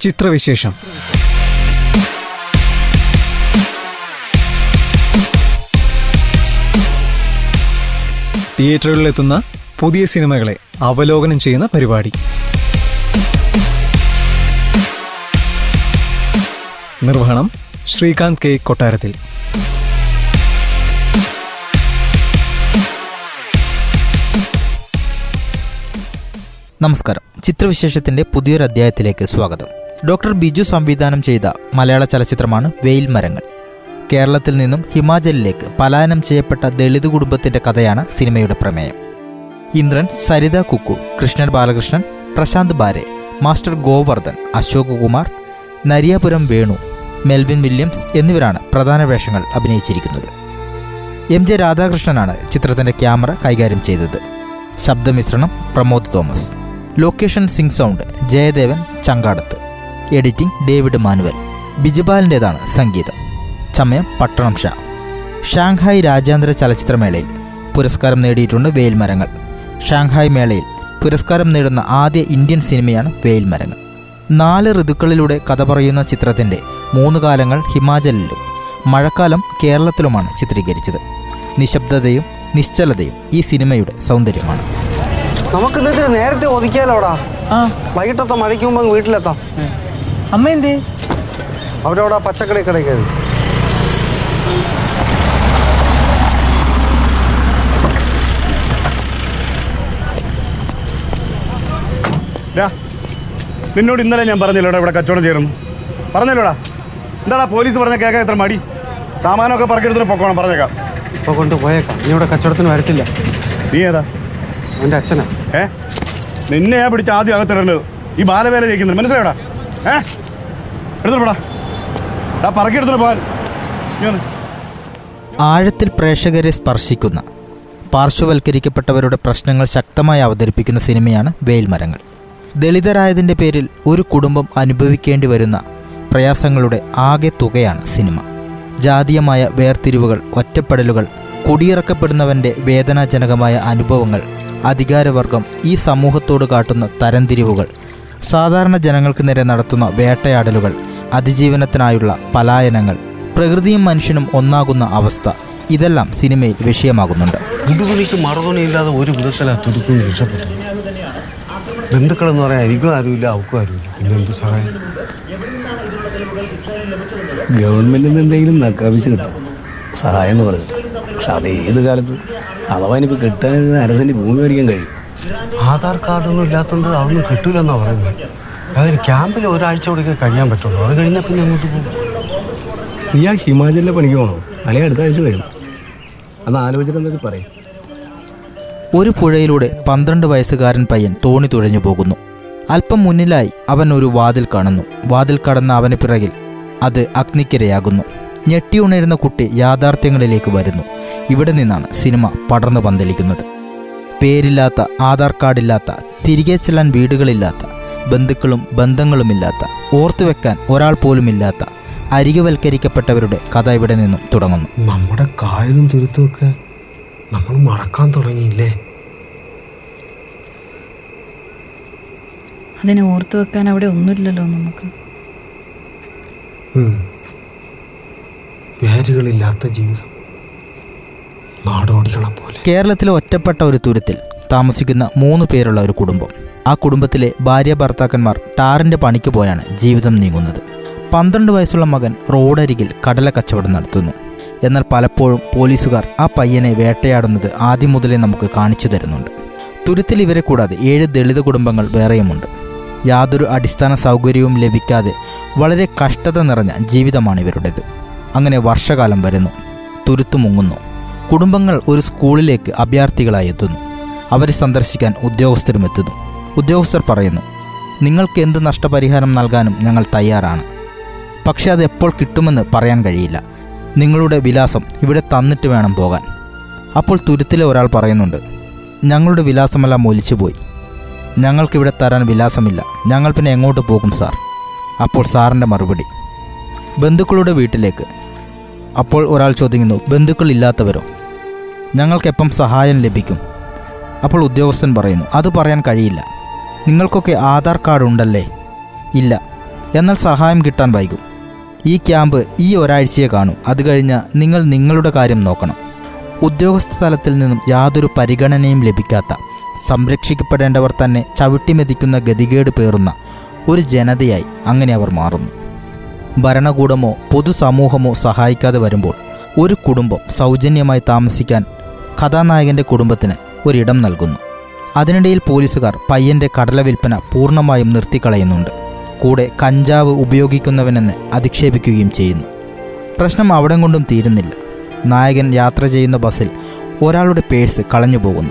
ചിത്രവിശേഷം. തിയേറ്ററുകളിലെത്തുന്ന പുതിയ സിനിമകളെ അവലോകനം ചെയ്യുന്ന പരിപാടി. നിർവഹണം ശ്രീകാന്ത് കെ കൊട്ടാരത്തിൽ. നമസ്കാരം. ചിത്രവിശേഷത്തിന്റെ പുതിയൊരു അധ്യായത്തിലേക്ക് സ്വാഗതം. ഡോക്ടർ ബിജു സംവിധാനം ചെയ്ത മലയാള ചലച്ചിത്രമാണ് വെയിൽ മരങ്ങൾ. കേരളത്തിൽ നിന്നും ഹിമാചലിലേക്ക് പലായനം ചെയ്യപ്പെട്ട ദളിത് കുടുംബത്തിന്റെ കഥയാണ് സിനിമയുടെ പ്രമേയം. Indran Saritha Kukku Krishnan Balakrishnan Prashanth Bare master Govardhan Ashok Kumar Nariyapuram Venu Melvin Williams എന്നിവരാണ് പ്രധാന വേഷങ്ങൾ അഭിനയിച്ചിരിക്കുന്നത്. എം ജെ രാധാകൃഷ്ണനാണ് ചിത്രത്തിന്റെ ക്യാമറ കൈകാര്യം ചെയ്തത്. ശബ്ദമിശ്രണം Pramod Thomas. Location sync sound Jayadevan Chankadath. Editing David Manuel. ബിജുപാലിന്റെതാണ് സംഗീതം. ചമയം പട്ടണം ഷാ. ഷാങ്ഹായ് രാജ്യാന്തര ചലച്ചിത്രമേളയിൽ പുരസ്കാരം നേടിയിട്ടുണ്ട് വേൽമരങ്ങൾ ഷാങ്ഹായ് മേളയിൽ പുരസ്കാരം നേടുന്ന ആദ്യ ഇന്ത്യൻ സിനിമയാണ് വേൽമരങ്ങൾ നാല് ഋതുക്കളിലൂടെ കഥ പറയുന്ന ചിത്രത്തിന്റെ മൂന്ന് കാലങ്ങൾ ഹിമാചലിലും മഴക്കാലം കേരളത്തിലുമാണ് ചിത്രീകരിച്ചത്. നിശബ്ദതയും നിശ്ചലതയും ഈ സിനിമയുടെ സൗന്ദര്യമാണ്. നമുക്ക് നേരത്തെ ഒതുക്കിയാലോടാ? വൈകിട്ടത്തെ മഴയ്ക്ക് മുമ്പ് വീട്ടിലെത്താം. അമ്മ എന്തേ അവരവിടെ പച്ചക്കറി കടയ്ക്കാണ് ഡാ, നിന്നോട് ഇന്നലെ ഞാൻ പറഞ്ഞല്ലോടാ ഇവിടെ കച്ചവടം ചെയ്യണം പറഞ്ഞല്ലോടാ? എന്താടാ പോലീസ് പറഞ്ഞ കേൾക്കാൻ എത്ര മടി? സാമാനമൊക്കെ പറക്കെടുത്തിട്ട് പൊക്കോണം പറഞ്ഞേക്കാം. ഇപ്പൊ കൊണ്ട് പോയേക്കാം. നീ ഇവിടെ കച്ചവടത്തിന് വരത്തില്ല. നീ ഏതാ? എന്റെ അച്ഛനാ. ഏ? നിന്നെ ഞാൻ പിടിച്ച് ആദ്യം അകത്തിടേണ്ടത്. ഈ ബാലവേല ജയിക്കുന്നത് മനസ്സിലായോടാ ഏ? ആഴത്തിൽ പ്രേക്ഷകരെ സ്പർശിക്കുന്ന പാർശ്വവൽക്കരിക്കപ്പെട്ടവരുടെ പ്രശ്നങ്ങൾ ശക്തമായി അവതരിപ്പിക്കുന്ന സിനിമയാണ് വേൽമരങ്ങൾ. ദളിതരായതിന്റെ പേരിൽ ഒരു കുടുംബം അനുഭവിക്കേണ്ടി വരുന്ന പ്രയാസങ്ങളുടെ ആകെ തുകയാണ് സിനിമ. ജാതീയമായ വേർതിരിവുകൾ ഒറ്റപ്പെടലുകൾ കുടിയിറക്കപ്പെടുന്നവന്റെ വേദനാജനകമായ അനുഭവങ്ങൾ അധികാരവർഗം ഈ സമൂഹത്തോട് കാട്ടുന്ന തരംതിരിവുകൾ സാധാരണ ജനങ്ങൾക്ക് നേരെ നടത്തുന്ന വേട്ടയാടലുകൾ അതിജീവനത്തിനായുള്ള പലായനങ്ങൾ പ്രകൃതിയും മനുഷ്യനും ഒന്നാകുന്ന അവസ്ഥ ഇതെല്ലാം സിനിമയിൽ വിഷയമാകുന്നുണ്ട്. ഉടുതുണിക്ക് മറുതുണിയില്ലാതെ ഒരു വിധത്തിലാ തുടുക്കും രക്ഷപ്പെട്ടു ബന്ധുക്കളെന്ന് പറയാൻ എനിക്കും ആരുമില്ല അവക്കും ആരുമില്ല. പിന്നെ എന്ത് സഹായം? ഗവൺമെന്റിൽ നിന്ന് എന്തെങ്കിലും നക്കാപ്പിച്ച് കിട്ടും. സഹായം എന്ന് പറഞ്ഞിട്ട്. പക്ഷെ അത് ഏത് കാലത്ത്? അഥവാ ഇനിയിപ്പോൾ കിട്ടാൻ അരസന്റെ ഭൂമി മേടിക്കാൻ കഴിയും. ആധാർ കാർഡൊന്നും ഇല്ലാത്തതുകൊണ്ട് അതൊന്നും കിട്ടൂലെന്നാ പറയുന്നത്. അതായത് ക്യാമ്പിൽ ഒരാഴ്ച കൂടെ കഴിയാൻ പറ്റുള്ളൂ. അത് കഴിഞ്ഞാൽ പിന്നെ അങ്ങോട്ട് പോകും. നീ ആ ഹിമാചലിലെ പണിക്ക് പോകണോ അല്ലെങ്കിൽ അടുത്ത ആഴ്ച വരും. അത് ആലോചിച്ചിട്ട് എന്താ വെച്ചാൽ പറയും. ഒരു പുഴയിലൂടെ പന്ത്രണ്ട് വയസ്സുകാരൻ പയ്യൻ തോണി തുഴഞ്ഞു പോകുന്നു. അല്പം മുന്നിലായി അവൻ ഒരു വാതിൽ കാണുന്നു. വാതിൽ കടന്ന അവന് പിറകിൽ അത് അഗ്നിക്കിരയാകുന്നു. ഞെട്ടിയുണരുന്ന കുട്ടി യാഥാർത്ഥ്യങ്ങളിലേക്ക് വരുന്നു. ഇവിടെ നിന്നാണ് സിനിമ പടർന്നു പന്തലിക്കുന്നത്. പേരില്ലാത്ത ആധാർ കാർഡില്ലാത്ത തിരികെ ചെല്ലാൻ വീടുകളില്ലാത്ത ബന്ധുക്കളും ബന്ധങ്ങളുമില്ലാത്ത ഓർത്തുവെക്കാൻ ഒരാൾ പോലുമില്ലാത്ത അരികവൽക്കരിക്കപ്പെട്ടവരുടെ കഥ ഇവിടെ നിന്നും തുടങ്ങുന്നു. നമ്മുടെ കായലും തുരുത്തുമൊക്കെ നമ്മൾ മറക്കാൻ തുടങ്ങിയില്ലേ? അതിനെ ഓർത്തു വെക്കാൻ അവിടെ ഒന്നുമില്ലല്ലോ നമുക്ക്. വേരുകളില്ലാത്ത ജീവിതം. നാടോടികളെ പോലെ. കേരളത്തിലെ ഒറ്റപ്പെട്ട ഒരു തുരുത്തിൽ താമസിക്കുന്ന മൂന്ന് പേരുള്ള ഒരു കുടുംബം. ആ കുടുംബത്തിലെ ഭാര്യ ഭർത്താക്കന്മാർ ടാറിന്റെ പണിക്ക് പോയാണ് ജീവിതം നീങ്ങുന്നത്. പന്ത്രണ്ട് വയസ്സുള്ള മകൻ റോഡരികിൽ കടല കച്ചവടം നടത്തുന്നു. എന്നാൽ പലപ്പോഴും പോലീസുകാർ ആ പയ്യനെ വേട്ടയാടുന്നത് ആദ്യം മുതലേ നമുക്ക് കാണിച്ചു തരുന്നുണ്ട്. തുരുത്തിൽ ഇവരെ കൂടാതെ ഏഴ് ദളിത് കുടുംബങ്ങൾ വേറെയുമുണ്ട്. യാതൊരു അടിസ്ഥാന സൗകര്യവും ലഭിക്കാതെ വളരെ കഷ്ടത നിറഞ്ഞ ജീവിതമാണ് ഇവരുടേത്. അങ്ങനെ വർഷകാലം വരുന്നു. തുരുത്തു മുങ്ങുന്നു. കുടുംബങ്ങൾ ഒരു സ്കൂളിലേക്ക് അഭ്യർത്ഥികളായി എത്തുന്നു. അവരെ സന്ദർശിക്കാൻ ഉദ്യോഗസ്ഥരും എത്തുന്നു. ഉദ്യോഗസ്ഥർ പറയുന്നു നിങ്ങൾക്ക് എന്ത് നഷ്ടപരിഹാരം നൽകാനും ഞങ്ങൾ തയ്യാറാണ്. പക്ഷേ അത് എപ്പോൾ കിട്ടുമെന്ന് പറയാൻ കഴിയില്ല. നിങ്ങളുടെ വിലാസം ഇവിടെ തന്നിട്ട് വേണം പോകാൻ. അപ്പോൾ തുരുത്തിലെ ഒരാൾ പറയുന്നുണ്ട് ഞങ്ങളുടെ വിലാസമെല്ലാം ഒലിച്ചു പോയി. ഞങ്ങൾക്കിവിടെ തരാൻ വിലാസമില്ല. ഞങ്ങൾ പിന്നെ എങ്ങോട്ട് പോകും സാർ? അപ്പോൾ സാറിന്റെ മറുപടി ബന്ധുക്കളുടെ വീട്ടിലേക്ക്. അപ്പോൾ ഒരാൾ ചോദിക്കുന്നു ബന്ധുക്കളില്ലാത്തവരോ? ഞങ്ങൾക്കെപ്പം സഹായം ലഭിക്കും? അപ്പോൾ ഉദ്യോഗസ്ഥൻ പറയുന്നു അത് പറയാൻ കഴിയില്ല. നിങ്ങൾക്കൊക്കെ ആധാർ കാർഡ് ഉണ്ടല്ലേ? ഇല്ല. എന്നാൽ സഹായം കിട്ടാൻ വൈകും. ഈ ക്യാമ്പ് ഈ ഒരാഴ്ചയെ കാണും. അത് കഴിഞ്ഞ് നിങ്ങൾ നിങ്ങളുടെ കാര്യം നോക്കണം. ഉദ്യോഗസ്ഥ തലത്തിൽ നിന്നും യാതൊരു പരിഗണനയും ലഭിക്കാത്ത സംരക്ഷിക്കപ്പെടേണ്ടവർ തന്നെ ചവിട്ടിമെതിക്കുന്ന ഗതികേട് പേറുന്ന ഒരു ജനതയായി അങ്ങനെ അവർ മാറുന്നു. ഭരണകൂടമോ പൊതുസമൂഹമോ സഹായിക്കാതെ വരുമ്പോൾ ഒരു കുടുംബം സൗജന്യമായി താമസിക്കാൻ കഥാനായകന്റെ കുടുംബത്തിന് ഒരിടം നൽകുന്നു. അതിനിടയിൽ പോലീസുകാർ പയ്യന്റെ കടല വിൽപ്പന പൂർണമായും നിർത്തിക്കളയുന്നുണ്ട്. കൂടെ കഞ്ചാവ് ഉപയോഗിക്കുന്നവനെന്ന് അധിക്ഷേപിക്കുകയും ചെയ്യുന്നു. പ്രശ്നം അവിടെ കൊണ്ടും തീരുന്നില്ല. നായകൻ യാത്ര ചെയ്യുന്ന ബസ്സിൽ ഒരാളുടെ പേഴ്സ് കളഞ്ഞു പോകുന്നു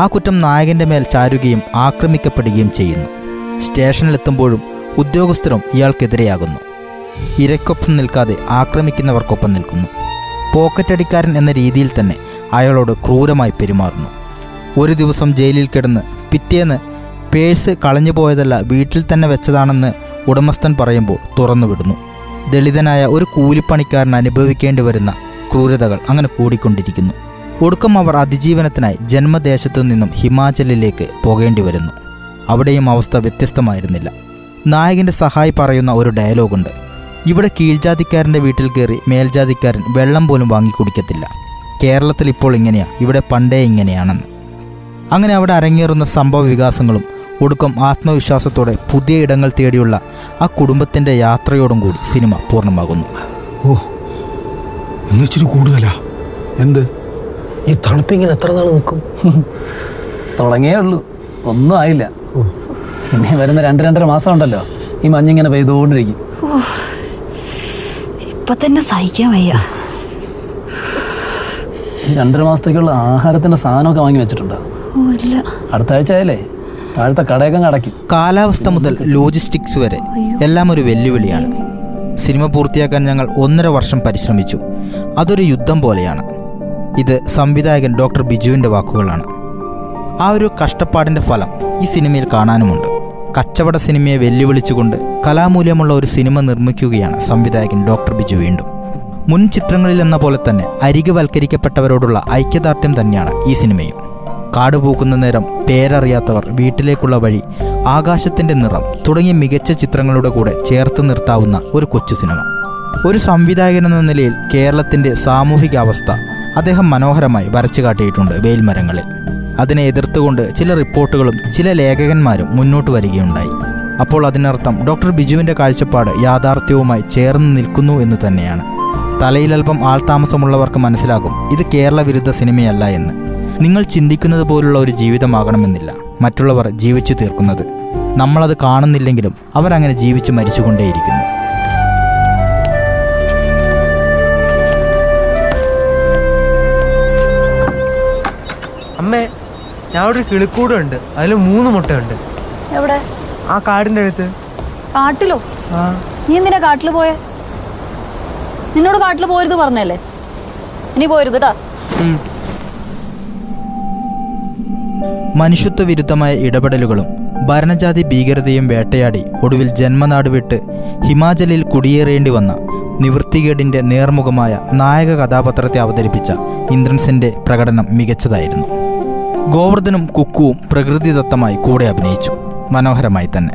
ആ കുറ്റം നായകന്റെ മേൽ ചാരുകയും ആക്രമിക്കപ്പെടുകയും ചെയ്യുന്നു. സ്റ്റേഷനിലെത്തുമ്പോഴും ഉദ്യോഗസ്ഥരും ഇയാൾക്കെതിരെയാകുന്നു. ഇരക്കൊപ്പം നിൽക്കാതെ ആക്രമിക്കുന്നവർക്കൊപ്പം നിൽക്കുന്നു. പോക്കറ്റടിക്കാരൻ എന്ന രീതിയിൽ തന്നെ അയാളോട് ക്രൂരമായി പെരുമാറുന്നു. ഒരു ദിവസം ജയിലിൽ കിടന്ന് പിറ്റേന്ന് പേഴ്സ് കളഞ്ഞു പോയതല്ല വീട്ടിൽ തന്നെ വെച്ചതാണെന്ന് ഉടമസ്ഥൻ പറയുമ്പോൾ തുറന്നുവിടുന്നു ദളിതനായ ഒരു കൂലിപ്പണിക്കാരൻ അനുഭവിക്കേണ്ടി വരുന്ന ക്രൂരതകൾ അങ്ങനെ കൂടിക്കൊണ്ടിരിക്കുന്നു. ഒടുക്കം അവർ അതിജീവനത്തിനായി ജന്മദേശത്തു നിന്നും ഹിമാചലിലേക്ക് പോകേണ്ടി വരുന്നു. അവിടെയും അവസ്ഥ വ്യത്യസ്തമായിരുന്നില്ല. നായകന്റെ സഹായി പറയുന്ന ഒരു ഡയലോഗുണ്ട്. ഇവിടെ കീഴ്ജാതിക്കാരന്റെ വീട്ടിൽ കയറി മേൽജാതിക്കാരൻ വെള്ളം പോലും വാങ്ങി കുടിക്കത്തില്ല. കേരളത്തിൽ ഇപ്പോൾ ഇങ്ങനെയാണ് ഇവിടെ പണ്ടേ ഇങ്ങനെയാണെന്ന്. അങ്ങനെ അവിടെ അരങ്ങേറുന്ന സംഭവ വികാസങ്ങളും ഒടുക്കം ആത്മവിശ്വാസത്തോടെ പുതിയ ഇടങ്ങൾ തേടിയുള്ള ആ കുടുംബത്തിന്റെ യാത്രയോടും കൂടി സിനിമ പൂർണമാകുന്നു. ഓ ഇച്ചിരി കൂടുതലാ. എന്ത്? ഈ തണുപ്പിങ്ങനെ എത്ര നാൾ നിൽക്കും തുടങ്ങിയേ ഉള്ളൂ. ഒന്നും ആയില്ല. ഇനി വരുന്ന രണ്ട് രണ്ടര മാസം ഉണ്ടല്ലോ. ഈ മഞ്ഞിങ്ങനെ പെയ്തുകൊണ്ടിരിക്കും. ഇപ്പൊ തന്നെ സഹിക്കാൻ വയ്യ. ഈ രണ്ടര മാസത്തേക്കുള്ള ആഹാരത്തിന്റെ സാധനമൊക്കെ വാങ്ങി വെച്ചിട്ടുണ്ടോ? അടുത്ത ആഴ്ച ആയാലേ താഴത്തെ കടയൊക്കെ അടയ്ക്കും. കാലാവസ്ഥ മുതൽ ലോജിസ്റ്റിക്സ് വരെ എല്ലാം ഒരു വെല്ലുവിളിയാണ്. സിനിമ പൂർത്തിയാക്കാൻ ഞങ്ങൾ ഒന്നര വർഷം പരിശ്രമിച്ചു. അതൊരു യുദ്ധം പോലെയാണ്. ഇത് സംവിധായകൻ ഡോക്ടർ ബിജുവിന്റെ വാക്കുകളാണ്. ആ ഒരു കഷ്ടപ്പാടിന്റെ ഫലം ഈ സിനിമയിൽ കാണാനുമുണ്ട്. കച്ചവട സിനിമയെ വെല്ലുവിളിച്ചുകൊണ്ട് കലാമൂല്യമുള്ള ഒരു സിനിമ നിർമ്മിക്കുകയാണ് സംവിധായകൻ ഡോക്ടർ ബിജു വീണ്ടും. മുൻ ചിത്രങ്ങളിൽ എന്ന പോലെ തന്നെ അരികുവൽക്കരിക്കപ്പെട്ടവരോടുള്ള ഐക്യദാർഢ്യം തന്നെയാണ് ഈ സിനിമയും. കാട് പൂക്കുന്ന നേരം പേരറിയാത്തവർ വീട്ടിലേക്കുള്ള വഴി ആകാശത്തിന്റെ നിറം തുടങ്ങിയ മികച്ച ചിത്രങ്ങളുടെ കൂടെ ചേർത്ത് നിർത്താവുന്ന ഒരു കൊച്ചു സിനിമ. ഒരു സംവിധായകൻ എന്ന നിലയിൽ കേരളത്തിന്റെ സാമൂഹിക അവസ്ഥ അദ്ദേഹം മനോഹരമായി വരച്ചു കാട്ടിയിട്ടുണ്ട് വെയിൽമരങ്ങളിൽ അതിനെ എതിർത്തുകൊണ്ട് ചില റിപ്പോർട്ടുകളും ചില ലേഖകന്മാരും മുന്നോട്ട് വരികയുണ്ടായി. അപ്പോൾ അതിനർത്ഥം ഡോക്ടർ ബിജുവിന്റെ കാഴ്ചപ്പാട് യാഥാർത്ഥ്യവുമായി ചേർന്ന് നിൽക്കുന്നു എന്ന് തന്നെയാണ്. തലയിലൽപ്പം ആൾതാമസമുള്ളവർക്ക് മനസ്സിലാകും ഇത് കേരള വിരുദ്ധ സിനിമയല്ല എന്ന്. നിങ്ങൾ ചിന്തിക്കുന്നത് പോലുള്ള ഒരു ജീവിതമാകണമെന്നില്ല. മറ്റുള്ളവർ ജീവിച്ചു തീർക്കുന്നത്. നമ്മളത് കാണുന്നില്ലെങ്കിലും അവരങ്ങനെ ജീവിച്ച് മരിച്ചുകൊണ്ടേയിരിക്കുന്നു. അമ്മേ ഞാൻ അവിടെ ഒരു കിളിക്കൂടുണ്ട് അതിൽ മൂന്ന് മുട്ടയുണ്ട്. എവിടെ? ആ കാടിന്റെ അടുത്ത്. കാട്ടിലോ? ആ. നീ എന്തിനാ കാട്ടിൽ പോയെ? നിന്നോട് കാട്ടിൽ പോരുത് പറഞ്ഞല്ലേ? ഇനി പോരുത് കേട്ടാ ഉം. മനുഷ്യത്വ വിരുദ്ധമായ ഇടപെടലുകളും ഭരണജാതി ഭീകരതയും വേട്ടയാടി ഒടുവിൽ ജന്മനാട് വിട്ട് ഹിമാചലിൽ കുടിയേറേണ്ടി വന്ന നിവൃത്തികേടിന്റെ നേർമുഖമായ നായക കഥാപാത്രത്തെ അവതരിപ്പിച്ച ഇന്ദ്രൻസിന്റെ പ്രകടനം മികച്ചതായിരുന്നു. ഗോവർദ്ധനും കുക്കുവും പ്രകൃതിദത്തമായി കൂടെ അഭിനയിച്ചു. മനോഹരമായി തന്നെ.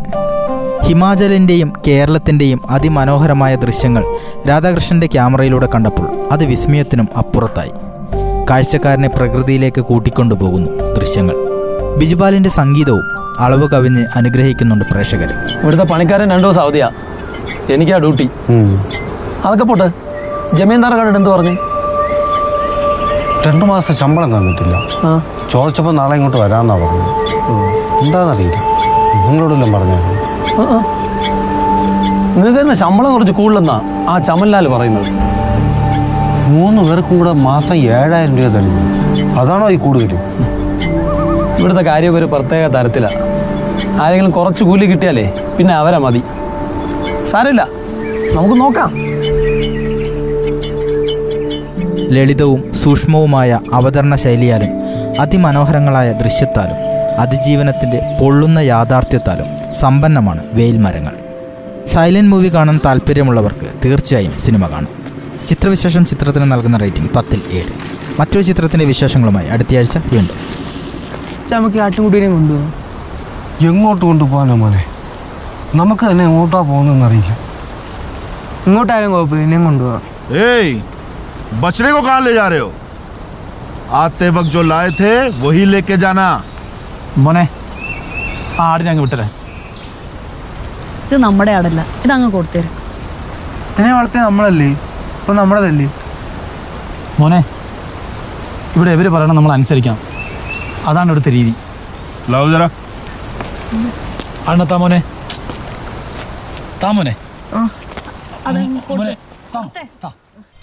ഹിമാചലിന്റെയും കേരളത്തിന്റെയും അതിമനോഹരമായ ദൃശ്യങ്ങൾ രാധാകൃഷ്ണന്റെ ക്യാമറയിലൂടെ കണ്ടപ്പോൾ അത് വിസ്മയത്തിനും അപ്പുറത്തായി. കാഴ്ചക്കാരനെ പ്രകൃതിയിലേക്ക് കൂട്ടിക്കൊണ്ടുപോകുന്നു ദൃശ്യങ്ങൾ. ബിജുപാലിന്റെ സംഗീതവും അളവ് കവിഞ്ഞ് അനുഗ്രഹിക്കുന്നുണ്ട് പ്രേക്ഷകർ. ഇവിടുത്തെ പണിക്കാരൻ രണ്ടു ദിവസം അവധിയാ. എനിക്കാ ഡ്യൂട്ടി. അതൊക്കെ പോട്ടെ. ജമീന്ദാർ കണ്ടിട്ട് എന്ത് പറഞ്ഞു. രണ്ടു മാസം ശമ്പളം തന്നിട്ടില്ല. ചോദിച്ചപ്പോൾ നാളെ ഇങ്ങോട്ട് വരാമെന്നാ പറഞ്ഞത്. എന്താണെന്നറിയില്ല നിങ്ങളോടെല്ലാം പറഞ്ഞായിരുന്നു ആ. നിങ്ങൾക്ക് ശമ്പളം കുറച്ച് കൂടുതലെന്നാ ആ ചമൻലാൽ പറയുന്നത്? മൂന്ന് പേർക്കും കൂടെ മാസം ഏഴായിരം രൂപ തരുന്നു അതാണോ ഈ കൂടുതൽ ഇവിടുത്തെ കാര്യം ഒരു പ്രത്യേക തരത്തിലാണ് ആരെങ്കിലും കുറച്ച് കൂലി കിട്ടിയാലേ പിന്നെ അവരാ മതി. സാരമില്ല. നമുക്ക് നോക്കാം. ലളിതവും സൂക്ഷ്മവുമായ അവതരണ ശൈലിയാലും അതിമനോഹരങ്ങളായ ദൃശ്യത്താലും അതിജീവനത്തിന്റെ പൊള്ളുന്ന യാഥാർത്ഥ്യത്താലും സമ്പന്നമാണ് വെയിൽ മരങ്ങൾ സൈലന്റ് മൂവി കാണാൻ താല്പര്യമുള്ളവർക്ക് തീർച്ചയായും സിനിമ കാണും. ചിത്രവിശേഷം ചിത്രത്തിന് നൽകുന്ന റേറ്റിംഗ് പത്തിൽ ഏഴ് മറ്റൊരു ചിത്രത്തിൻ്റെ വിശേഷങ്ങളുമായി അടുത്തയാഴ്ച വീണ്ടും നമുക്ക് ആട്ടുംകുട്ടീനെയും കൊണ്ടുപോകും എങ്ങോട്ട് കൊണ്ടുപോകാനോ മോനെ നമുക്ക് തന്നെ എങ്ങോട്ടാ പോകുന്നതെന്ന് അറിയില്ല ഇങ്ങോട്ടായാലും കുഴപ്പമില്ല എന്നെയും കൊണ്ടുപോകാം ए बछड़े को कहाँ ले जा रहे हो आते वक्त जो लाए थे वही लेके जाना മോനെ ആ ആടിനെ അങ്ങ് വിട്ടരെ ഇത് നമ്മുടെ ആടല്ല ഇത് അങ്ങ് കൊടുത്തേരും ഇതിനെ വളർത്തിയ നമ്മളല്ലേ അപ്പം നമ്മുടെ മോനെ ഇവിടെ എവര് പറയണം നമ്മൾ അനുസരിക്കാം അതാണ് ഇവിടുത്തെ രീതി. മോനെ. താമോനെ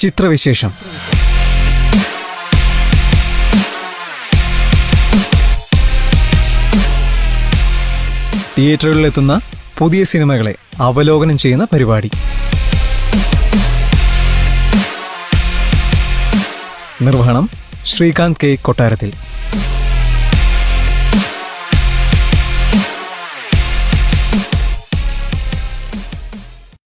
ചിത്രവിശേഷം. തിയേറ്ററുകളിലെത്തുന്ന പുതിയ സിനിമകളെ അവലോകനം ചെയ്യുന്ന പരിപാടി. നിർവഹണം ശ്രീകാന്ത് കെ കൊട്ടാരത്തിൽ